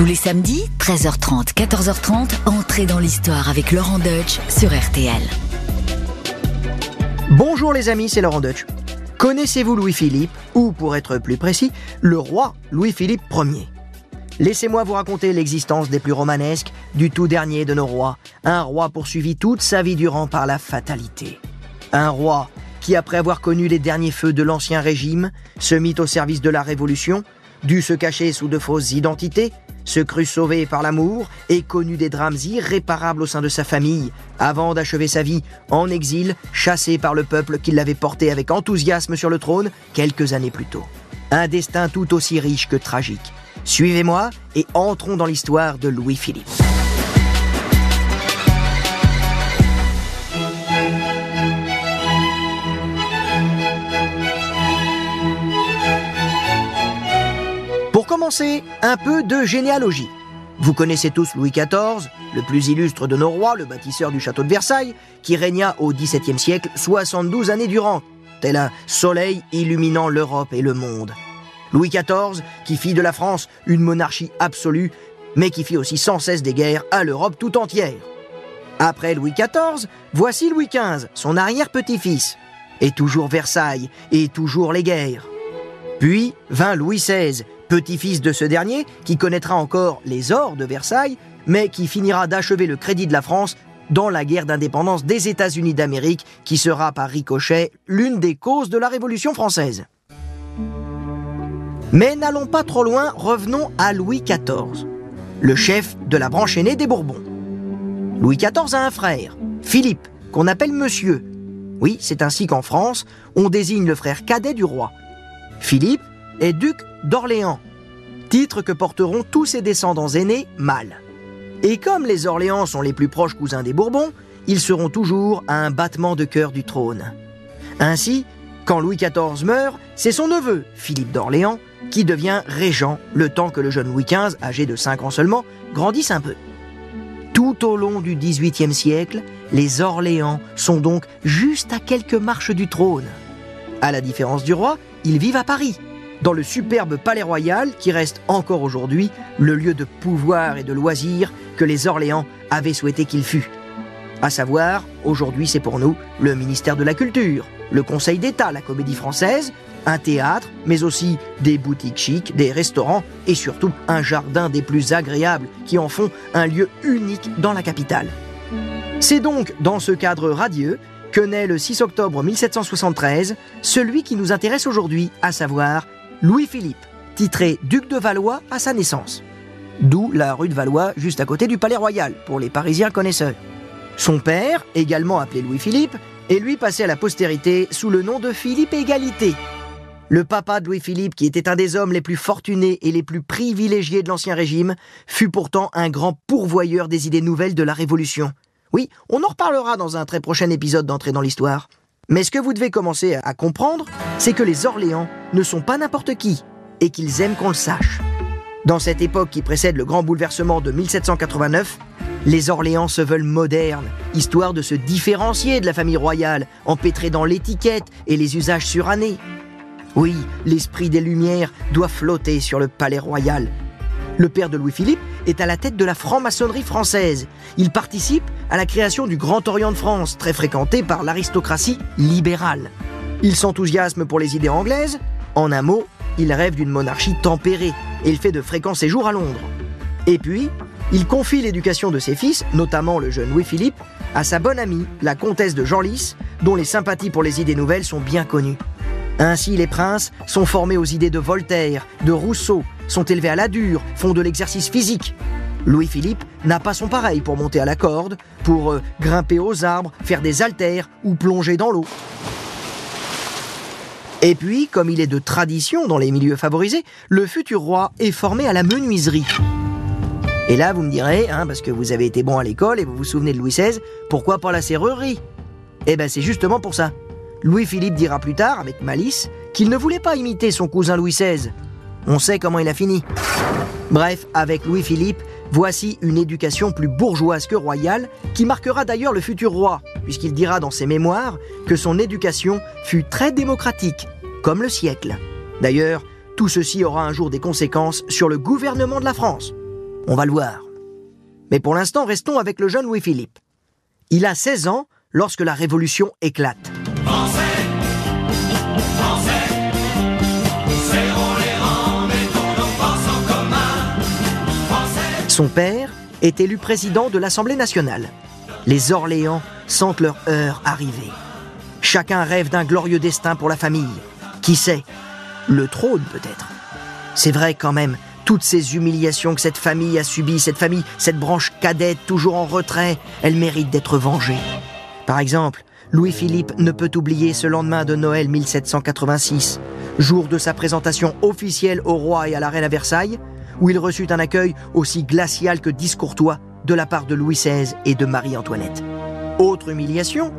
Tous les samedis, 13h30, 14h30, entrez dans l'histoire avec Laurent Deutsch sur RTL. Bonjour les amis, c'est Laurent Deutsch. Connaissez-vous Louis-Philippe, ou pour être plus précis, le roi Louis-Philippe Ier? Laissez-moi vous raconter l'existence des plus romanesques du tout dernier de nos rois, un roi poursuivi toute sa vie durant par la fatalité. Un roi qui, après avoir connu les derniers feux de l'Ancien Régime, se mit au service de la Révolution, dut se cacher sous de fausses identités, se crut sauvé par l'amour et connut des drames irréparables au sein de sa famille, avant d'achever sa vie en exil, chassé par le peuple qui l'avait porté avec enthousiasme sur le trône quelques années plus tôt. Un destin tout aussi riche que tragique. Suivez-moi et entrons dans l'histoire de Louis-Philippe. Un peu de généalogie. Vous connaissez tous Louis XIV, le plus illustre de nos rois, le bâtisseur du château de Versailles, qui régna au XVIIe siècle 72 années durant, tel un soleil illuminant l'Europe et le monde. Louis XIV, qui fit de la France une monarchie absolue, mais qui fit aussi sans cesse des guerres à l'Europe tout entière. Après Louis XIV, voici Louis XV, son arrière-petit-fils. Et toujours Versailles, et toujours les guerres. Puis vint Louis XVI, petit-fils de ce dernier, qui connaîtra encore les ors de Versailles, mais qui finira d'achever le crédit de la France dans la guerre d'indépendance des États-Unis d'Amérique, qui sera par ricochet l'une des causes de la Révolution française. Mais n'allons pas trop loin, revenons à Louis XIV, le chef de la branche aînée des Bourbons. Louis XIV a un frère, Philippe, qu'on appelle Monsieur. Oui, c'est ainsi qu'en France, on désigne le frère cadet du roi. Philippe est duc d'Orléans, titre que porteront tous ses descendants aînés mâles. Et comme les Orléans sont les plus proches cousins des Bourbons, ils seront toujours à un battement de cœur du trône. Ainsi, quand Louis XIV meurt, c'est son neveu, Philippe d'Orléans, qui devient régent le temps que le jeune Louis XV, âgé de 5 ans seulement, grandisse un peu. Tout au long du XVIIIe siècle, les Orléans sont donc juste à quelques marches du trône. À la différence du roi, ils vivent à Paris, dans le superbe palais royal qui reste encore aujourd'hui le lieu de pouvoir et de loisirs que les Orléans avaient souhaité qu'il fût. À savoir, aujourd'hui c'est pour nous le ministère de la Culture, le Conseil d'État, la Comédie Française, un théâtre, mais aussi des boutiques chics, des restaurants et surtout un jardin des plus agréables qui en font un lieu unique dans la capitale. C'est donc dans ce cadre radieux que naît le 6 octobre 1773 celui qui nous intéresse aujourd'hui, à savoir Louis-Philippe, titré duc de Valois à sa naissance. D'où la rue de Valois, juste à côté du Palais Royal, pour les Parisiens connaisseurs. Son père, également appelé Louis-Philippe, est lui passé à la postérité sous le nom de Philippe Égalité. Le papa de Louis-Philippe, qui était un des hommes les plus fortunés et les plus privilégiés de l'Ancien Régime, fut pourtant un grand pourvoyeur des idées nouvelles de la Révolution. Oui, on en reparlera dans un très prochain épisode d'entrée dans l'histoire. Mais ce que vous devez commencer à comprendre, c'est que les Orléans ne sont pas n'importe qui, et qu'ils aiment qu'on le sache. Dans cette époque qui précède le grand bouleversement de 1789, les Orléans se veulent modernes, histoire de se différencier de la famille royale, empêtrée dans l'étiquette et les usages surannés. Oui, l'esprit des Lumières doit flotter sur le palais royal, le père de Louis-Philippe est à la tête de la franc-maçonnerie française. Il participe à la création du Grand Orient de France, très fréquenté par l'aristocratie libérale. Il s'enthousiasme pour les idées anglaises. En un mot, il rêve d'une monarchie tempérée et il fait de fréquents séjours à Londres. Et puis, il confie l'éducation de ses fils, notamment le jeune Louis-Philippe, à sa bonne amie, la comtesse de Genlis, dont les sympathies pour les idées nouvelles sont bien connues. Ainsi, les princes sont formés aux idées de Voltaire, de Rousseau, sont élevés à la dure, font de l'exercice physique. Louis-Philippe n'a pas son pareil pour monter à la corde, pour euh, grimper aux arbres, faire des haltères ou plonger dans l'eau. Et puis, comme il est de tradition dans les milieux favorisés, le futur roi est formé à la menuiserie. Et là, vous me direz, hein, parce que vous avez été bon à l'école et vous vous souvenez de Louis XVI, pourquoi pas la serrurerie Eh ben, c'est justement pour ça. Louis-Philippe dira plus tard, avec malice, qu'il ne voulait pas imiter son cousin Louis XVI. On sait comment il a fini. Bref, avec Louis-Philippe, voici une éducation plus bourgeoise que royale, qui marquera d'ailleurs le futur roi, puisqu'il dira dans ses mémoires que son éducation fut très démocratique, comme le siècle. D'ailleurs, tout ceci aura un jour des conséquences sur le gouvernement de la France. On va le voir. Mais pour l'instant, restons avec le jeune Louis-Philippe. Il a 16 ans lorsque la Révolution éclate. Son père est élu président de l'Assemblée nationale. Les Orléans sentent leur heure arriver. Chacun rêve d'un glorieux destin pour la famille. Qui sait? Le trône peut-être. C'est vrai quand même, toutes ces humiliations que cette famille a subies, cette famille, cette branche cadette toujours en retrait, elle mérite d'être vengée. Par exemple, Louis-Philippe ne peut oublier ce lendemain de Noël 1786, jour de sa présentation officielle au roi et à la reine à Versailles, où il reçut un accueil aussi glacial que discourtois de la part de Louis XVI et de Marie-Antoinette. Autre humiliation,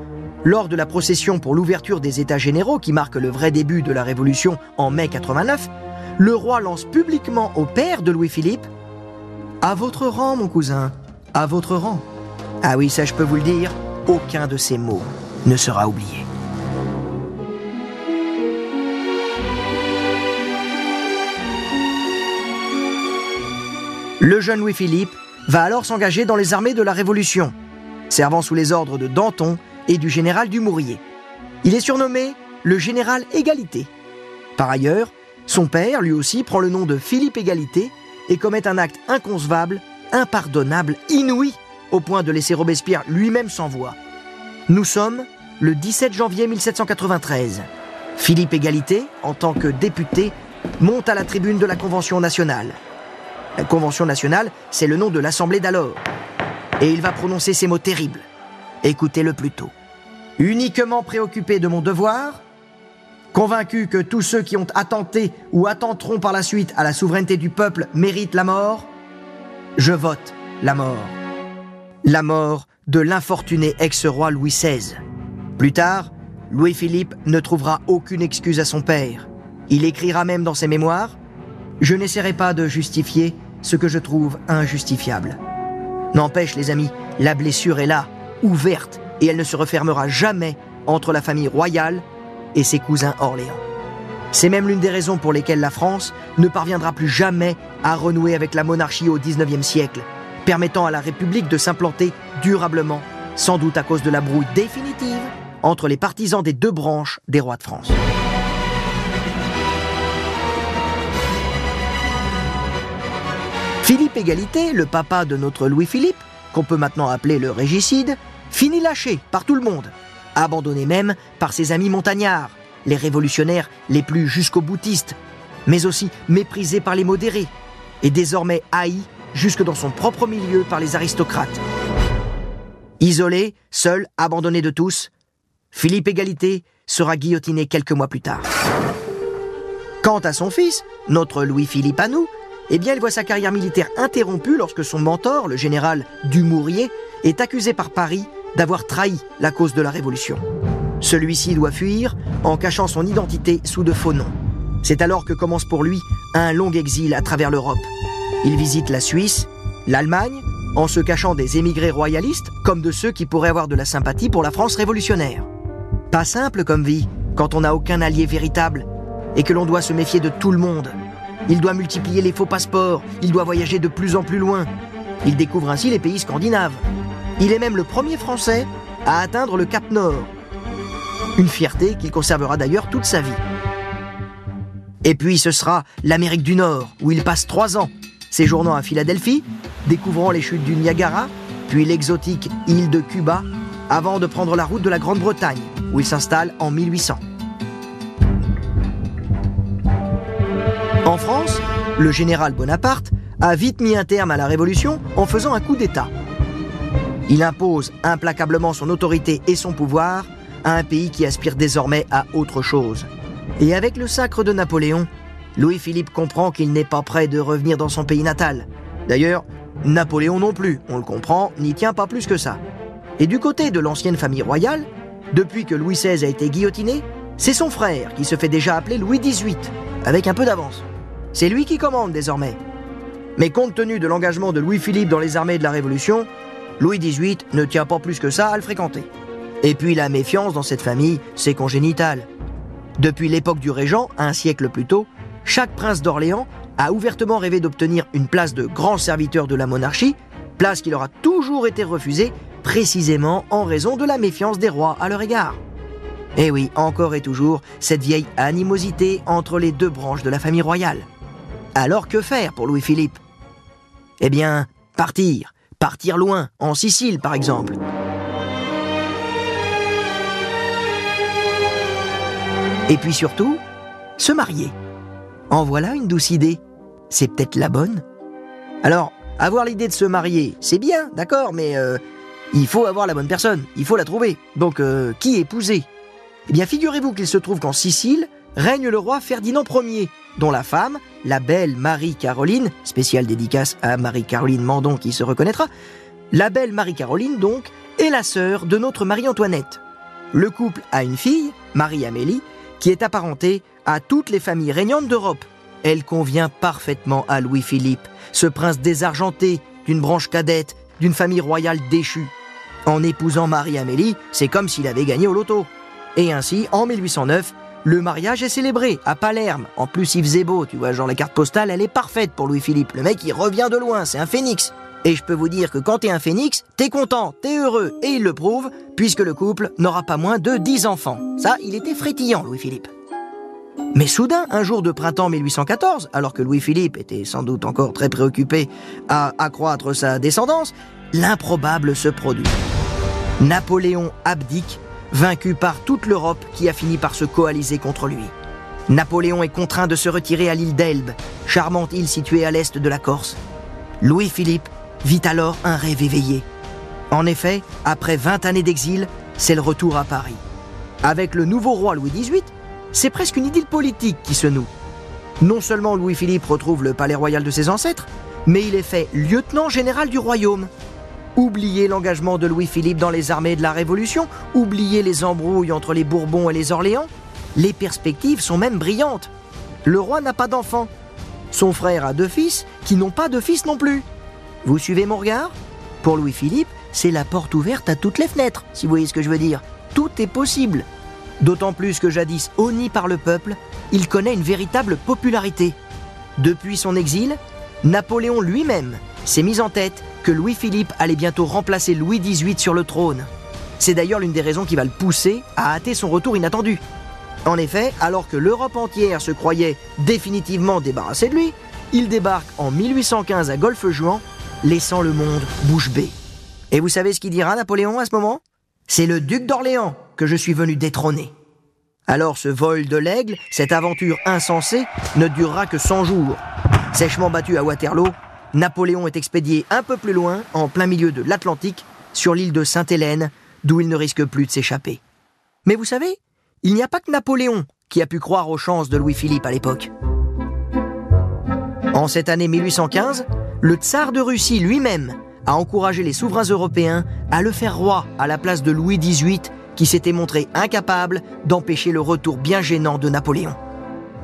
lors de la procession pour l'ouverture des États généraux qui marque le vrai début de la Révolution en mai 89, le roi lance publiquement au père de Louis-Philippe À votre rang, mon cousin, à votre rang. Ah oui, ça je peux vous le dire, aucun de ces mots ne sera oublié. Le jeune Louis-Philippe va alors s'engager dans les armées de la Révolution, servant sous les ordres de Danton et du général Dumouriez. Il est surnommé le général Égalité. Par ailleurs, son père, lui aussi, prend le nom de Philippe Égalité et commet un acte inconcevable, impardonnable, inouï, au point de laisser Robespierre lui-même sans voix. Nous sommes le 17 janvier 1793. Philippe Égalité, en tant que député, monte à la tribune de la Convention nationale. La Convention nationale, c'est le nom de l'Assemblée d'alors. Et il va prononcer ces mots terribles. Écoutez-le plutôt. Uniquement préoccupé de mon devoir, convaincu que tous ceux qui ont attenté ou attenteront par la suite à la souveraineté du peuple méritent la mort, je vote la mort. La mort de l'infortuné ex-roi Louis XVI. Plus tard, Louis-Philippe ne trouvera aucune excuse à son père. Il écrira même dans ses mémoires Je n'essaierai pas de justifier ce que je trouve injustifiable. N'empêche, les amis, la blessure est là, ouverte, et elle ne se refermera jamais entre la famille royale et ses cousins Orléans. C'est même l'une des raisons pour lesquelles la France ne parviendra plus jamais à renouer avec la monarchie au XIXe siècle, permettant à la République de s'implanter durablement, sans doute à cause de la brouille définitive entre les partisans des deux branches des rois de France. Philippe Égalité, le papa de notre Louis-Philippe, qu'on peut maintenant appeler le régicide, finit lâché par tout le monde, abandonné même par ses amis montagnards, les révolutionnaires les plus jusqu'au boutistes, mais aussi méprisé par les modérés, et désormais haï jusque dans son propre milieu par les aristocrates. Isolé, seul, abandonné de tous, Philippe Égalité sera guillotiné quelques mois plus tard. Quant à son fils, notre Louis-Philippe à eh bien, il voit sa carrière militaire interrompue lorsque son mentor, le général Dumouriez, est accusé par Paris d'avoir trahi la cause de la Révolution. Celui-ci doit fuir en cachant son identité sous de faux noms. C'est alors que commence pour lui un long exil à travers l'Europe. Il visite la Suisse, l'Allemagne, en se cachant des émigrés royalistes comme de ceux qui pourraient avoir de la sympathie pour la France révolutionnaire. Pas simple comme vie, quand on n'a aucun allié véritable, et que l'on doit se méfier de tout le monde. Il doit multiplier les faux passeports, il doit voyager de plus en plus loin. Il découvre ainsi les pays scandinaves. Il est même le premier Français à atteindre le Cap Nord. Une fierté qu'il conservera d'ailleurs toute sa vie. Et puis ce sera l'Amérique du Nord, où il passe trois ans, séjournant à Philadelphie, découvrant les chutes du Niagara, puis l'exotique île de Cuba, avant de prendre la route de la Grande-Bretagne, où il s'installe en 1800. En France, le général Bonaparte a vite mis un terme à la Révolution en faisant un coup d'État. Il impose implacablement son autorité et son pouvoir à un pays qui aspire désormais à autre chose. Et avec le sacre de Napoléon, Louis-Philippe comprend qu'il n'est pas prêt de revenir dans son pays natal. D'ailleurs, Napoléon non plus, on le comprend, n'y tient pas plus que ça. Et du côté de l'ancienne famille royale, depuis que Louis XVI a été guillotiné, c'est son frère qui se fait déjà appeler Louis XVIII, avec un peu d'avance. C'est lui qui commande désormais. Mais compte tenu de l'engagement de Louis-Philippe dans les armées de la Révolution, Louis XVIII ne tient pas plus que ça à le fréquenter. Et puis la méfiance dans cette famille, c'est congénital. Depuis l'époque du Régent, un siècle plus tôt, chaque prince d'Orléans a ouvertement rêvé d'obtenir une place de grand serviteur de la monarchie, place qui leur a toujours été refusée précisément en raison de la méfiance des rois à leur égard. Et eh oui, encore et toujours, cette vieille animosité entre les deux branches de la famille royale. Alors que faire pour Louis-Philippe? Eh bien, partir, partir loin, en Sicile par exemple. Et puis surtout, se marier. En voilà une douce idée. C'est peut-être la bonne. Alors, avoir l'idée de se marier, c'est bien, d'accord, mais euh, il faut avoir la bonne personne, il faut la trouver. Donc, euh, qui épouser Eh bien, figurez-vous qu'il se trouve qu'en Sicile règne le roi Ferdinand Ier, dont la femme, la belle Marie-Caroline, spéciale dédicace à Marie-Caroline Mandon qui se reconnaîtra, la belle Marie-Caroline donc, est la sœur de notre Marie-Antoinette. Le couple a une fille, Marie-Amélie, qui est apparentée à toutes les familles régnantes d'Europe. Elle convient parfaitement à Louis-Philippe, ce prince désargenté, d'une branche cadette, d'une famille royale déchue. En épousant Marie-Amélie, c'est comme s'il avait gagné au loto. Et ainsi, en 1809, le mariage est célébré à Palerme. En plus, il faisait beau, tu vois, genre la carte postale, elle est parfaite pour Louis-Philippe. Le mec, il revient de loin, c'est un phénix. Et je peux vous dire que quand t'es un phénix, t'es content, t'es heureux, et il le prouve, puisque le couple n'aura pas moins de 10 enfants. Ça, il était frétillant, Louis-Philippe. Mais soudain, un jour de printemps 1814, alors que Louis-Philippe était sans doute encore très préoccupé à accroître sa descendance, l'improbable se produit. Napoléon abdique, vaincu par toute l'Europe qui a fini par se coaliser contre lui. Napoléon est contraint de se retirer à l'île d'Elbe, charmante île située à l'est de la Corse. Louis-Philippe vit alors un rêve éveillé. En effet, après 20 années d'exil, c'est le retour à Paris. Avec le nouveau roi Louis XVIII, c'est presque une idylle politique qui se noue. Non seulement Louis-Philippe retrouve le palais royal de ses ancêtres, mais il est fait lieutenant général du royaume. Oubliez l'engagement de Louis-Philippe dans les armées de la Révolution, oubliez les embrouilles entre les Bourbons et les Orléans. Les perspectives sont même brillantes. Le roi n'a pas d'enfant. Son frère a deux fils qui n'ont pas de fils non plus. Vous suivez mon regard? Pour Louis-Philippe, c'est la porte ouverte à toutes les fenêtres, si vous voyez ce que je veux dire. Tout est possible. D'autant plus que jadis honni par le peuple, il connaît une véritable popularité. Depuis son exil, Napoléon lui-même s'est mis en tête que Louis-Philippe allait bientôt remplacer Louis XVIII sur le trône. C'est d'ailleurs l'une des raisons qui va le pousser à hâter son retour inattendu. En effet, alors que l'Europe entière se croyait définitivement débarrassée de lui, il débarque en 1815 à Golfe-Juan, laissant le monde bouche bée. Et vous savez ce qu'il dira Napoléon à ce moment? C'est le duc d'Orléans que je suis venu détrôner. Alors ce vol de l'aigle, cette aventure insensée, ne durera que 100 jours. Sèchement battu à Waterloo, Napoléon est expédié un peu plus loin, en plein milieu de l'Atlantique, sur l'île de Sainte-Hélène, d'où il ne risque plus de s'échapper. Mais vous savez, il n'y a pas que Napoléon qui a pu croire aux chances de Louis-Philippe à l'époque. En cette année 1815, le tsar de Russie lui-même a encouragé les souverains européens à le faire roi à la place de Louis XVIII, qui s'était montré incapable d'empêcher le retour bien gênant de Napoléon.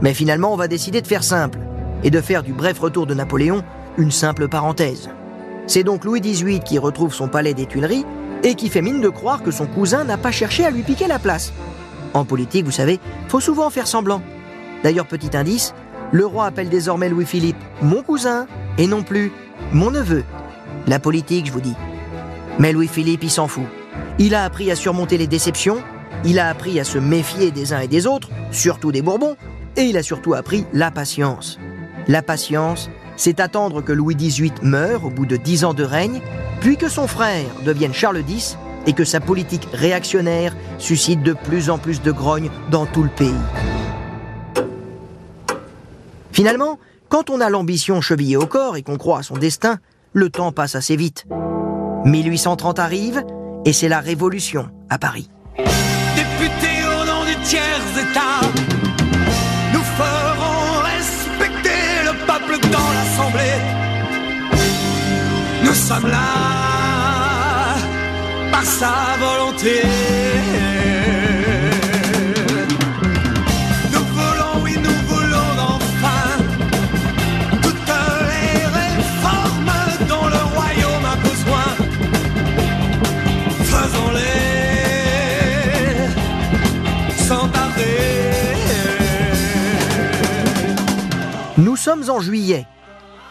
Mais finalement, on va décider de faire simple et de faire du bref retour de Napoléon une simple parenthèse. C'est donc Louis XVIII qui retrouve son palais des Tuileries et qui fait mine de croire que son cousin n'a pas cherché à lui piquer la place. En politique, vous savez, faut souvent faire semblant. D'ailleurs, petit indice, le roi appelle désormais Louis-Philippe mon cousin et non plus mon neveu. La politique, je vous dis. Mais Louis-Philippe, il s'en fout. Il a appris à surmonter les déceptions, il a appris à se méfier des uns et des autres, surtout des Bourbons, et il a surtout appris la patience. La patience, c'est attendre que Louis XVIII meure au bout de dix ans de règne, puis que son frère devienne Charles X et que sa politique réactionnaire suscite de plus en plus de grogne dans tout le pays. Finalement, quand on a l'ambition chevillée au corps et qu'on croit à son destin, le temps passe assez vite. 1830 arrive et c'est la révolution à Paris. Nous sommes là par sa volonté. Nous voulons, oui, nous voulons enfin toutes les réformes dont le royaume a besoin. Faisons-les sans tarder. Nous sommes en juillet.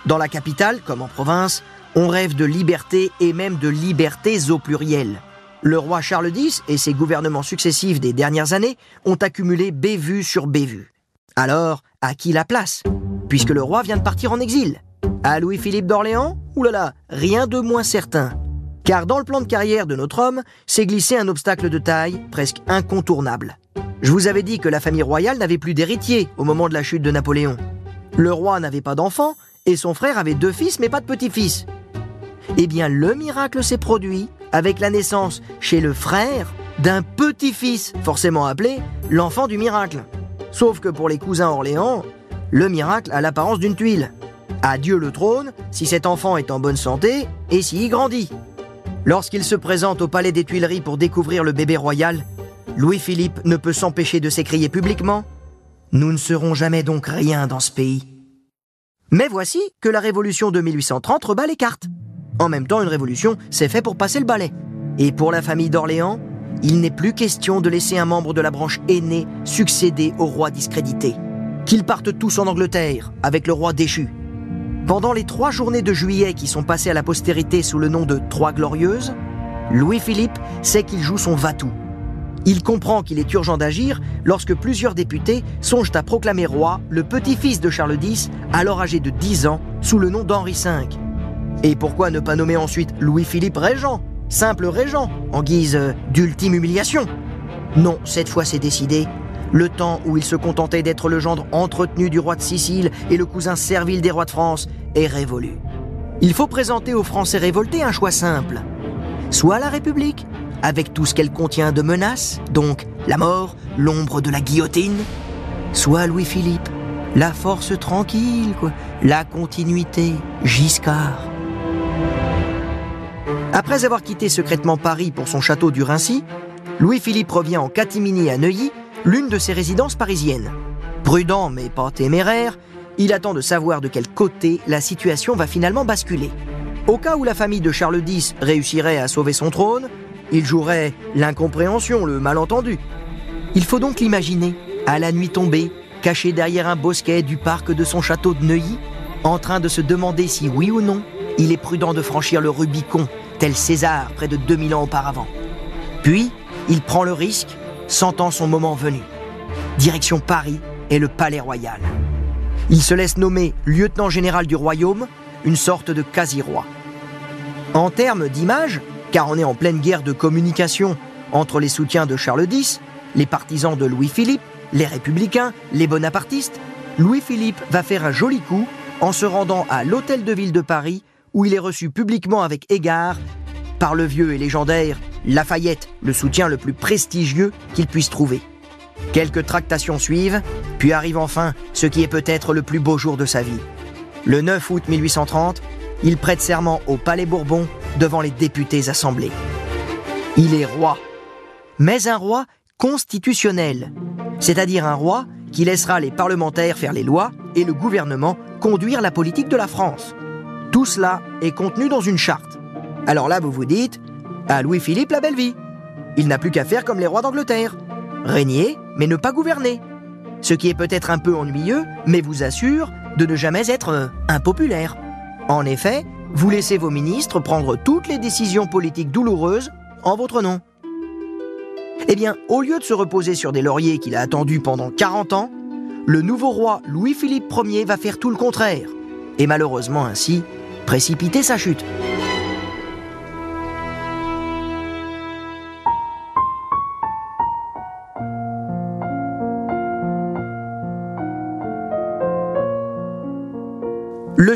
Dans la capitale, comme en province, on rêve de liberté et même de libertés au pluriel. Le roi Charles X et ses gouvernements successifs des dernières années ont accumulé bévues sur bévues. Alors, à qui la place? Puisque le roi vient de partir en exil. À Louis-Philippe d'Orléans? Oulala, rien de moins certain. Car dans le plan de carrière de notre homme, s'est glissé un obstacle de taille presque incontournable. Je vous avais dit que la famille royale n'avait plus d'héritier au moment de la chute de Napoléon. Le roi n'avait pas d'enfant et son frère avait deux fils mais pas de petits-fils. Eh bien, le miracle s'est produit avec la naissance chez le frère d'un petit-fils, forcément appelé l'enfant du miracle. Sauf que pour les cousins Orléans, le miracle a l'apparence d'une tuile. Adieu le trône si cet enfant est en bonne santé et s'il grandit. Lorsqu'il se présente au palais des Tuileries pour découvrir le bébé royal, Louis-Philippe ne peut s'empêcher de s'écrier publiquement ⁇ Nous ne serons jamais donc rien dans ce pays ⁇ Mais voici que la révolution de 1830 rebat les cartes. En même temps, une révolution, c'est fait pour passer le balai. Et pour la famille d'Orléans, il n'est plus question de laisser un membre de la branche aînée succéder au roi discrédité. Qu'ils partent tous en Angleterre, avec le roi déchu. Pendant les trois journées de juillet qui sont passées à la postérité sous le nom de Trois Glorieuses, Louis-Philippe sait qu'il joue son va-tout. Il comprend qu'il est urgent d'agir lorsque plusieurs députés songent à proclamer roi le petit-fils de Charles X, alors âgé de 10 ans, sous le nom d'Henri V. Et pourquoi ne pas nommer ensuite Louis-Philippe régent, simple régent, en guise d'ultime humiliation? Non, cette fois c'est décidé. Le temps où il se contentait d'être le gendre entretenu du roi de Sicile et le cousin servile des rois de France est révolu. Il faut présenter aux Français révoltés un choix simple. Soit la République, avec tout ce qu'elle contient de menaces, donc la mort, l'ombre de la guillotine, soit Louis-Philippe, la force tranquille, la continuité, Giscard. Après avoir quitté secrètement Paris pour son château du Rincy, Louis-Philippe revient en catimini à Neuilly, l'une de ses résidences parisiennes. Prudent mais pas téméraire, il attend de savoir de quel côté la situation va finalement basculer. Au cas où la famille de Charles X réussirait à sauver son trône, il jouerait l'incompréhension, le malentendu. Il faut donc l'imaginer, à la nuit tombée, caché derrière un bosquet du parc de son château de Neuilly, en train de se demander si oui ou non il est prudent de franchir le Rubicon, tel César près de 2000 ans auparavant. Puis, il prend le risque, sentant son moment venu. Direction Paris et le Palais Royal. Il se laisse nommer lieutenant général du royaume, une sorte de quasi-roi. En termes d'image, car on est en pleine guerre de communication entre les soutiens de Charles X, les partisans de Louis-Philippe, les républicains, les bonapartistes, Louis-Philippe va faire un joli coup en se rendant à l'hôtel de ville de Paris où il est reçu publiquement avec égard par le vieux et légendaire Lafayette, le soutien le plus prestigieux qu'il puisse trouver. Quelques tractations suivent, puis arrive enfin ce qui est peut-être le plus beau jour de sa vie. Le 9 août 1830, il prête serment au Palais Bourbon devant les députés assemblés. Il est roi, mais un roi constitutionnel, c'est-à-dire un roi qui laissera les parlementaires faire les lois et le gouvernement conduire la politique de la France. Tout cela est contenu dans une charte. Alors là, vous vous dites, à Louis-Philippe la belle vie. Il n'a plus qu'à faire comme les rois d'Angleterre. Régner, mais ne pas gouverner. Ce qui est peut-être un peu ennuyeux, mais vous assure de ne jamais être euh, impopulaire. En effet, vous laissez vos ministres prendre toutes les décisions politiques douloureuses en votre nom. Eh bien, au lieu de se reposer sur des lauriers qu'il a attendus pendant 40 ans, le nouveau roi Louis-Philippe Ier va faire tout le contraire, et malheureusement ainsi précipiter sa chute.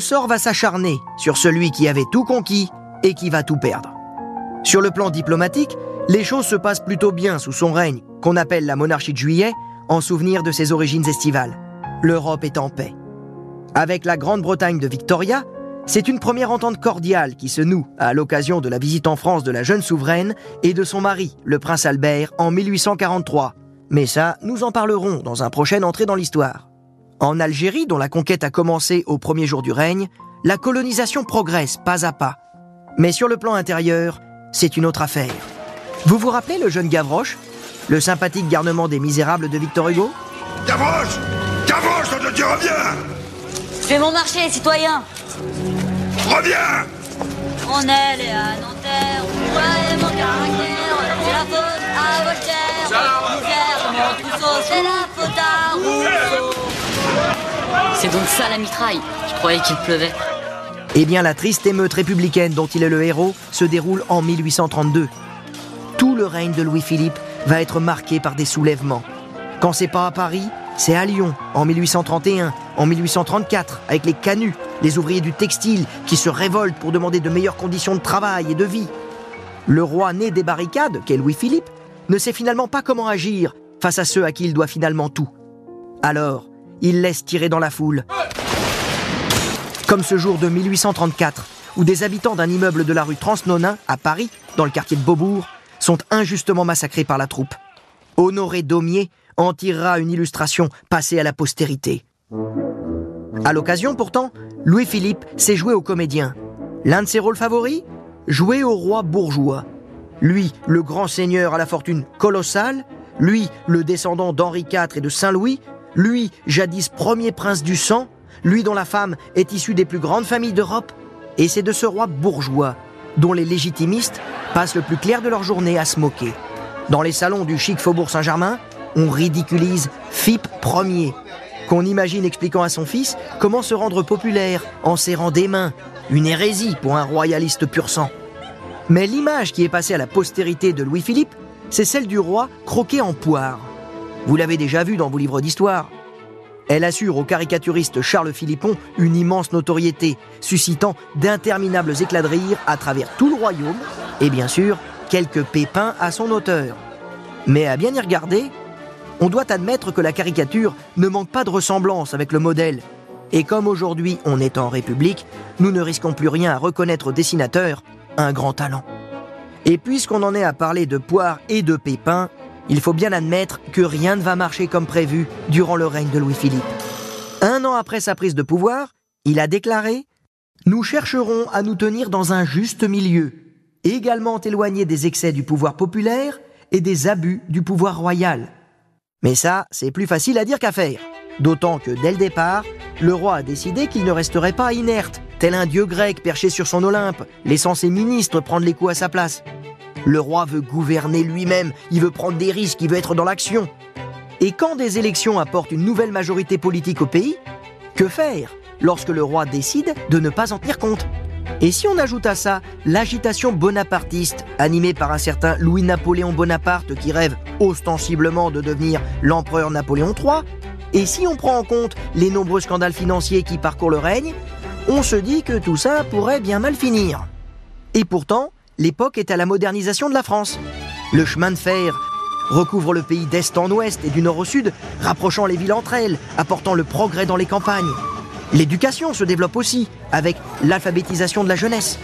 Le sort va s'acharner sur celui qui avait tout conquis et qui va tout perdre. Sur le plan diplomatique, les choses se passent plutôt bien sous son règne, qu'on appelle la monarchie de juillet, en souvenir de ses origines estivales. L'Europe est en paix. Avec la Grande-Bretagne de Victoria, c'est une première entente cordiale qui se noue à l'occasion de la visite en France de la jeune souveraine et de son mari, le prince Albert, en 1843. Mais ça, nous en parlerons dans un prochain entrée dans l'histoire. En Algérie, dont la conquête a commencé au premier jour du règne, la colonisation progresse pas à pas. Mais sur le plan intérieur, c'est une autre affaire. Vous vous rappelez le jeune Gavroche Le sympathique garnement des misérables de Victor Hugo? Gavroche! Gavroche, on te dit reviens! Fais mon marché, citoyen! Reviens! On est les Nanterre, ouais, mon caractère, c'est la faute à Voltaire, mon c'est la faute à Rousseau. C'est donc ça la mitraille Je croyais qu'il pleuvait. Eh bien, la triste émeute républicaine dont il est le héros se déroule en 1832. Tout le règne de Louis-Philippe va être marqué par des soulèvements. Quand c'est pas à Paris, c'est à Lyon, en 1831, en 1834, avec les canuts, les ouvriers du textile qui se révoltent pour demander de meilleures conditions de travail et de vie. Le roi né des barricades, qu'est Louis-Philippe, ne sait finalement pas comment agir face à ceux à qui il doit finalement tout. Alors, il laisse tirer dans la foule. Comme ce jour de 1834, où des habitants d'un immeuble de la rue Transnonain, à Paris, dans le quartier de Beaubourg, sont injustement massacrés par la troupe. Honoré Daumier en tirera une illustration passée à la postérité. À l'occasion, pourtant, Louis-Philippe s'est joué au comédien. L'un de ses rôles favoris Jouer au roi bourgeois. Lui, le grand seigneur à la fortune colossale, lui, le descendant d'Henri IV et de Saint-Louis, lui, jadis premier prince du sang, lui dont la femme est issue des plus grandes familles d'Europe, et c'est de ce roi bourgeois dont les légitimistes passent le plus clair de leur journée à se moquer. Dans les salons du chic faubourg Saint-Germain, on ridiculise Philippe Ier, qu'on imagine expliquant à son fils comment se rendre populaire en serrant des mains, une hérésie pour un royaliste pur sang. Mais l'image qui est passée à la postérité de Louis-Philippe, c'est celle du roi croqué en poire. Vous l'avez déjà vu dans vos livres d'histoire. Elle assure au caricaturiste Charles Philippon une immense notoriété, suscitant d'interminables éclats de rire à travers tout le royaume, et bien sûr, quelques pépins à son auteur. Mais à bien y regarder, on doit admettre que la caricature ne manque pas de ressemblance avec le modèle. Et comme aujourd'hui on est en République, nous ne risquons plus rien à reconnaître au dessinateur un grand talent. Et puisqu'on en est à parler de poire et de pépins, il faut bien admettre que rien ne va marcher comme prévu durant le règne de Louis-Philippe. Un an après sa prise de pouvoir, il a déclaré ⁇ Nous chercherons à nous tenir dans un juste milieu, également éloigné des excès du pouvoir populaire et des abus du pouvoir royal. Mais ça, c'est plus facile à dire qu'à faire. D'autant que dès le départ, le roi a décidé qu'il ne resterait pas inerte, tel un dieu grec perché sur son Olympe, laissant ses ministres prendre les coups à sa place. Le roi veut gouverner lui-même, il veut prendre des risques, il veut être dans l'action. Et quand des élections apportent une nouvelle majorité politique au pays, que faire lorsque le roi décide de ne pas en tenir compte? Et si on ajoute à ça l'agitation bonapartiste, animée par un certain Louis-Napoléon Bonaparte qui rêve ostensiblement de devenir l'empereur Napoléon III, et si on prend en compte les nombreux scandales financiers qui parcourent le règne, on se dit que tout ça pourrait bien mal finir. Et pourtant, l'époque est à la modernisation de la France. Le chemin de fer recouvre le pays d'est en ouest et du nord au sud, rapprochant les villes entre elles, apportant le progrès dans les campagnes. L'éducation se développe aussi avec l'alphabétisation de la jeunesse.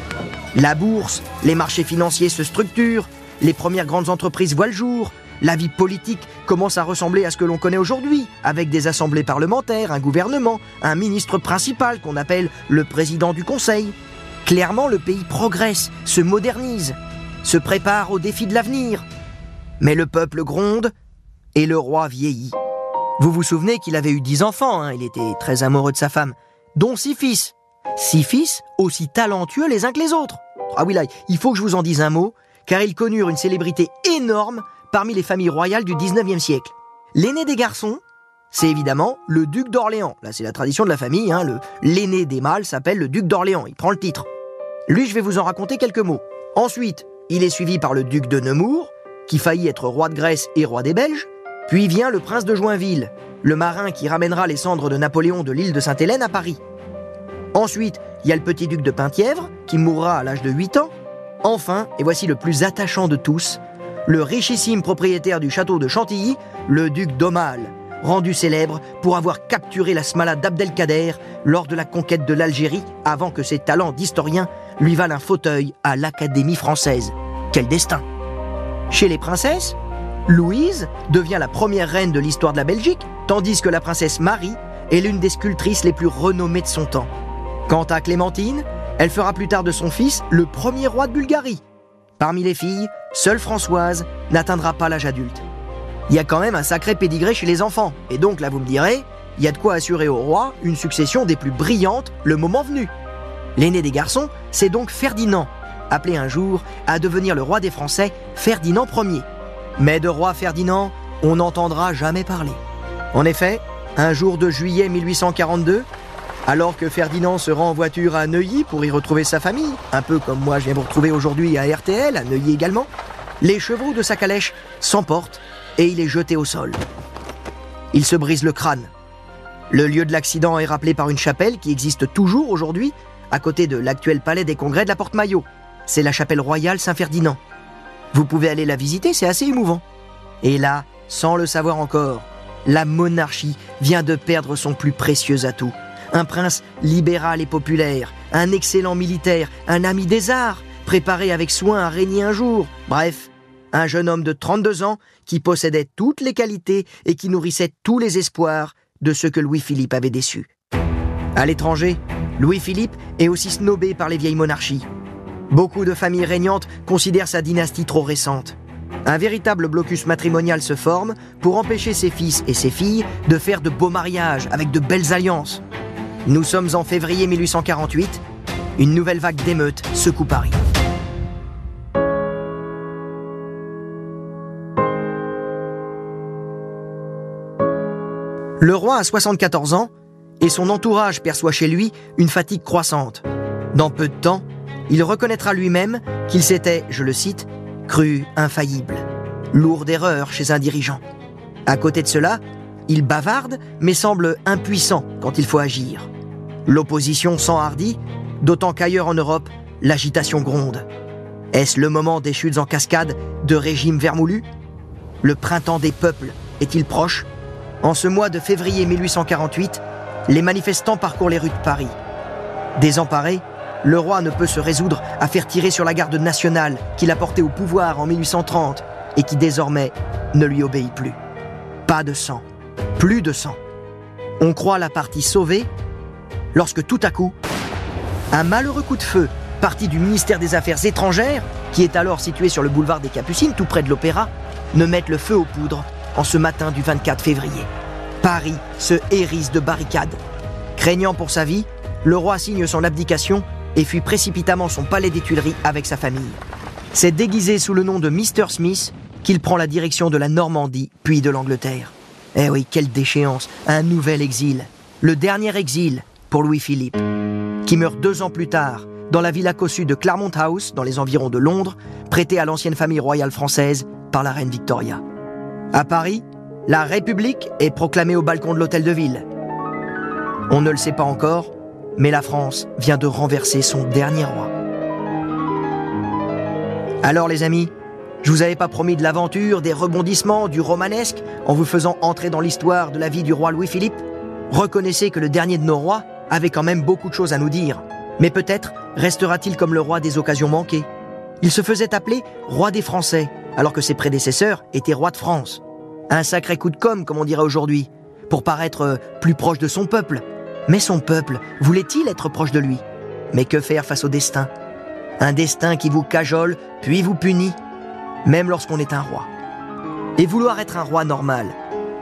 La bourse, les marchés financiers se structurent, les premières grandes entreprises voient le jour, la vie politique commence à ressembler à ce que l'on connaît aujourd'hui, avec des assemblées parlementaires, un gouvernement, un ministre principal qu'on appelle le président du Conseil. Clairement, le pays progresse, se modernise, se prépare aux défis de l'avenir. Mais le peuple gronde et le roi vieillit. Vous vous souvenez qu'il avait eu dix enfants, hein, il était très amoureux de sa femme, dont six fils. Six fils aussi talentueux les uns que les autres. Ah oui là, il faut que je vous en dise un mot, car ils connurent une célébrité énorme parmi les familles royales du 19e siècle. L'aîné des garçons, c'est évidemment le duc d'Orléans. Là, c'est la tradition de la famille, hein, l'aîné des mâles s'appelle le duc d'Orléans, il prend le titre. Lui, je vais vous en raconter quelques mots. Ensuite, il est suivi par le duc de Nemours, qui faillit être roi de Grèce et roi des Belges. Puis vient le prince de Joinville, le marin qui ramènera les cendres de Napoléon de l'île de Sainte-Hélène à Paris. Ensuite, il y a le petit duc de Penthièvre, qui mourra à l'âge de 8 ans. Enfin, et voici le plus attachant de tous, le richissime propriétaire du château de Chantilly, le duc d'Aumale, rendu célèbre pour avoir capturé la Smala d'Abdelkader lors de la conquête de l'Algérie avant que ses talents d'historien lui valent un fauteuil à l'Académie française. Quel destin Chez les princesses, Louise devient la première reine de l'histoire de la Belgique, tandis que la princesse Marie est l'une des sculptrices les plus renommées de son temps. Quant à Clémentine, elle fera plus tard de son fils le premier roi de Bulgarie. Parmi les filles, seule Françoise n'atteindra pas l'âge adulte. Il y a quand même un sacré pédigré chez les enfants, et donc là vous me direz, il y a de quoi assurer au roi une succession des plus brillantes le moment venu. L'aîné des garçons, c'est donc Ferdinand, appelé un jour à devenir le roi des Français, Ferdinand Ier. Mais de roi Ferdinand, on n'entendra jamais parler. En effet, un jour de juillet 1842, alors que Ferdinand se rend en voiture à Neuilly pour y retrouver sa famille, un peu comme moi je viens vous retrouver aujourd'hui à RTL, à Neuilly également, les chevaux de sa calèche s'emportent et il est jeté au sol. Il se brise le crâne. Le lieu de l'accident est rappelé par une chapelle qui existe toujours aujourd'hui, à côté de l'actuel palais des congrès de la Porte-Maillot. C'est la chapelle royale Saint-Ferdinand. Vous pouvez aller la visiter, c'est assez émouvant. Et là, sans le savoir encore, la monarchie vient de perdre son plus précieux atout. Un prince libéral et populaire, un excellent militaire, un ami des arts, préparé avec soin à régner un jour. Bref, un jeune homme de 32 ans qui possédait toutes les qualités et qui nourrissait tous les espoirs de ce que Louis-Philippe avait déçu. À l'étranger, Louis-Philippe est aussi snobé par les vieilles monarchies. Beaucoup de familles régnantes considèrent sa dynastie trop récente. Un véritable blocus matrimonial se forme pour empêcher ses fils et ses filles de faire de beaux mariages avec de belles alliances. Nous sommes en février 1848. Une nouvelle vague d'émeutes secoue Paris. Le roi a 74 ans et son entourage perçoit chez lui une fatigue croissante. Dans peu de temps, il reconnaîtra lui-même qu'il s'était, je le cite, cru infaillible. Lourde erreur chez un dirigeant. À côté de cela, il bavarde mais semble impuissant quand il faut agir. L'opposition s'enhardit, d'autant qu'ailleurs en Europe, l'agitation gronde. Est-ce le moment des chutes en cascade de régimes vermoulus? Le printemps des peuples est-il proche? En ce mois de février 1848, les manifestants parcourent les rues de Paris. Désemparé, le roi ne peut se résoudre à faire tirer sur la garde nationale qu'il a portée au pouvoir en 1830 et qui désormais ne lui obéit plus. Pas de sang, plus de sang. On croit la partie sauvée lorsque tout à coup, un malheureux coup de feu parti du ministère des Affaires étrangères, qui est alors situé sur le boulevard des Capucines, tout près de l'Opéra, ne mette le feu aux poudres en ce matin du 24 février. Paris se hérisse de barricades. Craignant pour sa vie, le roi signe son abdication et fuit précipitamment son palais des Tuileries avec sa famille. C'est déguisé sous le nom de Mr. Smith qu'il prend la direction de la Normandie puis de l'Angleterre. Eh oui, quelle déchéance, un nouvel exil. Le dernier exil pour Louis-Philippe, qui meurt deux ans plus tard dans la villa cossue de Claremont House, dans les environs de Londres, prêtée à l'ancienne famille royale française par la reine Victoria. À Paris, la République est proclamée au balcon de l'hôtel de ville. On ne le sait pas encore, mais la France vient de renverser son dernier roi. Alors les amis, je vous avais pas promis de l'aventure, des rebondissements, du romanesque, en vous faisant entrer dans l'histoire de la vie du roi Louis-Philippe Reconnaissez que le dernier de nos rois avait quand même beaucoup de choses à nous dire. Mais peut-être restera-t-il comme le roi des occasions manquées. Il se faisait appeler roi des Français, alors que ses prédécesseurs étaient rois de France. Un sacré coup de com', comme on dirait aujourd'hui, pour paraître euh, plus proche de son peuple. Mais son peuple, voulait-il être proche de lui? Mais que faire face au destin? Un destin qui vous cajole, puis vous punit, même lorsqu'on est un roi. Et vouloir être un roi normal,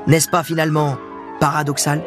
n'est-ce pas finalement paradoxal?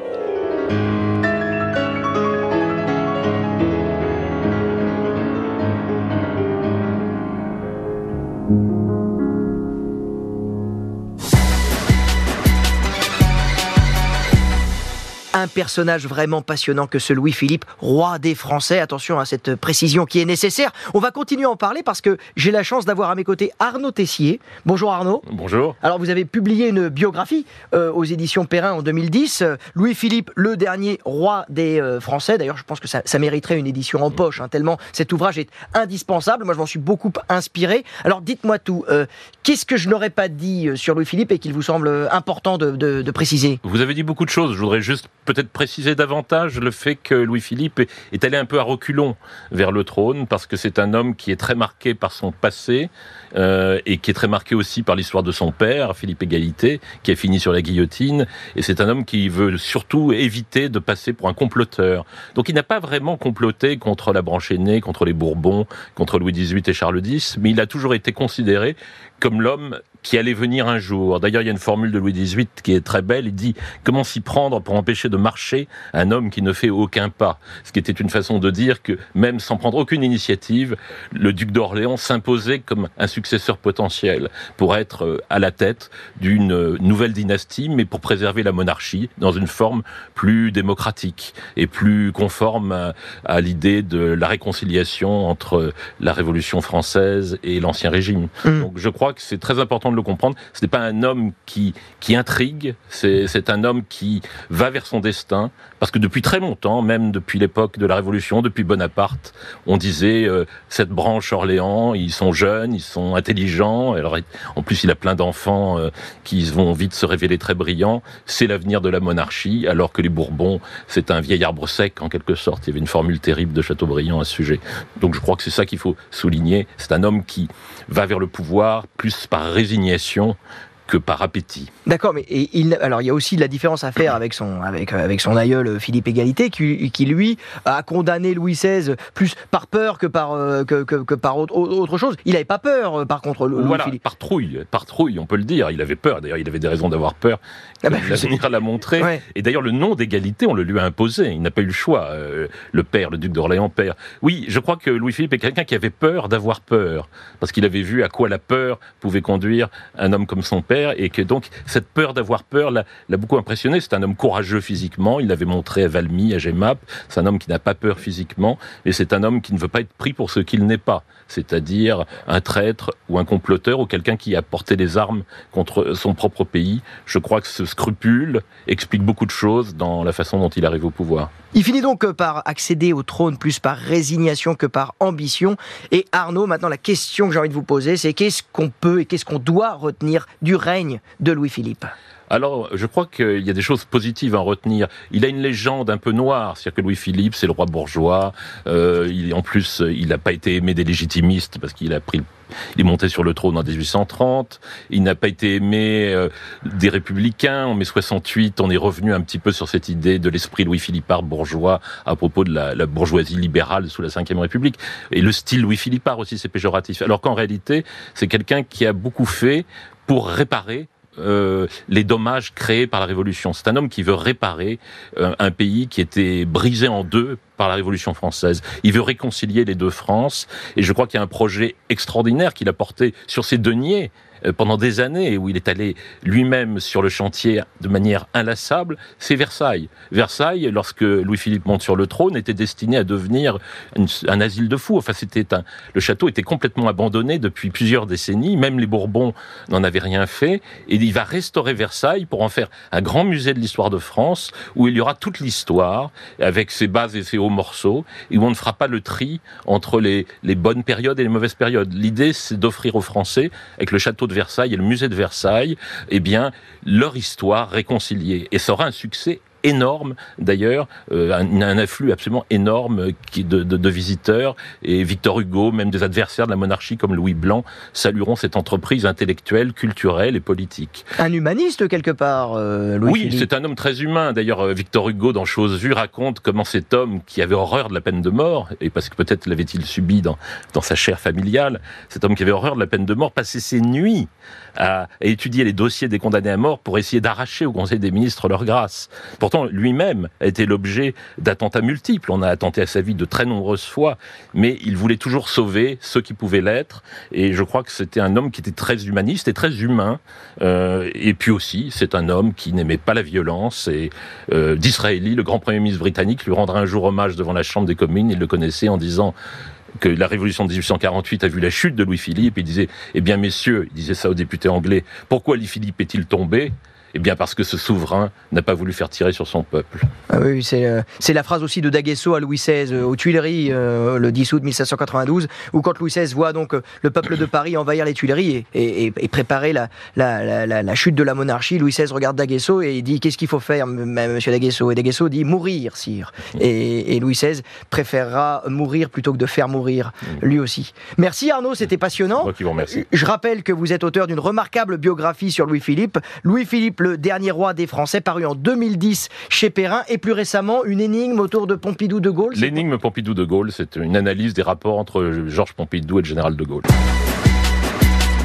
Un personnage vraiment passionnant que ce Louis-Philippe, roi des Français. Attention à cette précision qui est nécessaire. On va continuer à en parler parce que j'ai la chance d'avoir à mes côtés Arnaud Tessier. Bonjour Arnaud. Bonjour. Alors vous avez publié une biographie euh, aux éditions Perrin en 2010. Louis-Philippe, le dernier roi des euh, Français. D'ailleurs, je pense que ça, mériterait une édition en poche, hein, tellement cet ouvrage est indispensable. Moi, je m'en suis beaucoup inspiré. Alors dites-moi tout. Euh, qu'est-ce que je n'aurais pas dit sur Louis-Philippe et qu'il vous semble important de, de préciser? Vous avez dit beaucoup de choses. Je voudrais juste peut-être préciser davantage le fait que Louis-Philippe est allé un peu à reculons vers le trône, parce que c'est un homme qui est très marqué par son passé, euh, et qui est très marqué aussi par l'histoire de son père, Philippe Égalité, qui a fini sur la guillotine, et c'est un homme qui veut surtout éviter de passer pour un comploteur. Donc il n'a pas vraiment comploté contre la branche aînée, contre les Bourbons, contre Louis XVIII et Charles X, mais il a toujours été considéré comme l'homme qui allait venir un jour. D'ailleurs, il y a une formule de Louis XVIII qui est très belle. Il dit comment s'y prendre pour empêcher de marcher un homme qui ne fait aucun pas? Ce qui était une façon de dire que même sans prendre aucune initiative, le duc d'Orléans s'imposait comme un successeur potentiel pour être euh, à la tête d'une euh, nouvelle dynastie, mais pour préserver la monarchie dans une forme plus démocratique et plus conforme à, à l'idée de la réconciliation entre la Révolution française et l'Ancien Régime. Mm. Donc je crois que c'est très important de le comprendre. Ce n'est pas un homme qui, qui intrigue, c'est c'est un homme qui va vers son destin, parce que depuis très longtemps, même depuis l'époque de la Révolution, depuis Bonaparte, on disait euh, cette branche Orléans, ils sont jeunes, ils sont intelligents. En plus, il a plein d'enfants euh, qui vont vite se révéler très brillants. C'est l'avenir de la monarchie, alors que les Bourbons, c'est un vieil arbre sec en quelque sorte. Il y avait une formule terrible de Chateaubriand à ce sujet. Donc je crois que c'est ça qu'il faut souligner. C'est un homme qui va vers le pouvoir plus par résignation que par appétit. D'accord, mais et il, alors il y a aussi de la différence à faire avec son, avec, euh, avec son aïeul euh, Philippe Égalité, qui, qui lui a condamné Louis XVI plus par peur que par, euh, que, que, que par autre, autre chose. Il n'avait pas peur, par contre, Louis voilà, Philippe. par trouille, par trouille, on peut le dire. Il avait peur. D'ailleurs, il avait des raisons d'avoir peur. Ah bah, L'avenir l'a montré. Ouais. Et d'ailleurs, le nom d'égalité, on le lui a imposé. Il n'a pas eu le choix. Euh, le père, le duc d'Orléans, père. Oui, je crois que Louis-Philippe est quelqu'un qui avait peur d'avoir peur, parce qu'il avait vu à quoi la peur pouvait conduire un homme comme son père, et que donc cette peur d'avoir peur l'a beaucoup impressionné. C'est un homme courageux physiquement. Il l'avait montré à Valmy, à Gemap. C'est un homme qui n'a pas peur physiquement, et c'est un homme qui ne veut pas être pris pour ce qu'il n'est pas, c'est-à-dire un traître ou un comploteur ou quelqu'un qui a porté les armes contre son propre pays. Je crois que ce scrupule explique beaucoup de choses dans la façon dont il arrive au pouvoir. Il finit donc par accéder au trône plus par résignation que par ambition. Et Arnaud, maintenant la question que j'ai envie de vous poser, c'est qu'est-ce qu'on peut et qu'est-ce qu'on doit retenir du de Louis-Philippe Alors, je crois qu'il y a des choses positives à en retenir. Il a une légende un peu noire, c'est-à-dire que Louis-Philippe, c'est le roi bourgeois. Euh, il, en plus, il n'a pas été aimé des légitimistes parce qu'il a pris, il est monté sur le trône en 1830. Il n'a pas été aimé euh, des républicains. En mai 68, on est revenu un petit peu sur cette idée de l'esprit Louis-Philippard bourgeois à propos de la, la bourgeoisie libérale sous la Ve République. Et le style Louis-Philippard aussi, c'est péjoratif. Alors qu'en réalité, c'est quelqu'un qui a beaucoup fait pour réparer euh, les dommages créés par la Révolution. C'est un homme qui veut réparer euh, un pays qui était brisé en deux par la Révolution française. Il veut réconcilier les deux France, et je crois qu'il y a un projet extraordinaire qu'il a porté sur ses deniers pendant des années, où il est allé lui-même sur le chantier de manière inlassable, c'est Versailles. Versailles, lorsque Louis-Philippe monte sur le trône, était destiné à devenir un asile de fous. Enfin, c'était un, le château était complètement abandonné depuis plusieurs décennies. Même les Bourbons n'en avaient rien fait. Et il va restaurer Versailles pour en faire un grand musée de l'histoire de France, où il y aura toute l'histoire, avec ses bases et ses hauts morceaux, et où on ne fera pas le tri entre les, les bonnes périodes et les mauvaises périodes. L'idée, c'est d'offrir aux Français, avec le château de Versailles et le musée de Versailles, eh bien, leur histoire réconciliée. Et ça aura un succès énorme d'ailleurs, euh, un, un afflux absolument énorme qui, de, de, de visiteurs et Victor Hugo, même des adversaires de la monarchie comme Louis Blanc, salueront cette entreprise intellectuelle, culturelle et politique. Un humaniste quelque part, euh, Louis Oui, c'est un homme très humain. D'ailleurs, euh, Victor Hugo, dans Chose vue, raconte comment cet homme qui avait horreur de la peine de mort, et parce que peut-être l'avait-il subi dans, dans sa chair familiale, cet homme qui avait horreur de la peine de mort passait ses nuits à, à étudier les dossiers des condamnés à mort pour essayer d'arracher au Conseil des ministres leur grâce. Pourtant, lui-même a été l'objet d'attentats multiples. On a attenté à sa vie de très nombreuses fois, mais il voulait toujours sauver ceux qui pouvaient l'être. Et je crois que c'était un homme qui était très humaniste et très humain. Euh, et puis aussi, c'est un homme qui n'aimait pas la violence. Et euh, Disraeli, le grand premier ministre britannique, lui rendra un jour hommage devant la Chambre des communes. Il le connaissait en disant que la révolution de 1848 a vu la chute de Louis-Philippe. Il disait, eh bien messieurs, il disait ça aux députés anglais, pourquoi Louis-Philippe est-il tombé? Eh bien parce que ce souverain n'a pas voulu faire tirer sur son peuple. Ah oui, c'est euh, c'est la phrase aussi de Daguesso à Louis XVI euh, aux Tuileries euh, le 10 août 1792, où quand Louis XVI voit donc le peuple de Paris envahir les Tuileries et, et- et- et préparer la, la, la- la- la chute de la monarchie, Louis XVI regarde Daguesso et il dit qu'est-ce qu'il faut faire, Monsieur Daguesso Et Daguesso dit mourir, sire. Et, et Louis XVI préférera mourir plutôt que de faire mourir lui aussi. Merci Arnaud, c'était passionnant. Moi qui vous remercie. Je rappelle que vous êtes auteur d'une remarquable biographie sur Louis-Philippe. Louis-Philippe, le dernier roi des Français, paru en 2010 chez Perrin, et plus récemment, une énigme autour de Pompidou de Gaulle. L'énigme Pompidou de Gaulle, c'est une analyse des rapports entre Georges Pompidou et le général de Gaulle.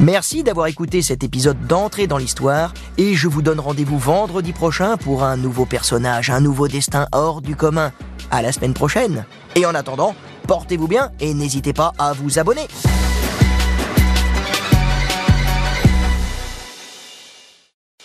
Merci d'avoir écouté cet épisode d'entrée dans l'histoire et je vous donne rendez-vous vendredi prochain pour un nouveau personnage, un nouveau destin hors du commun. À la semaine prochaine. Et en attendant, portez-vous bien et n'hésitez pas à vous abonner.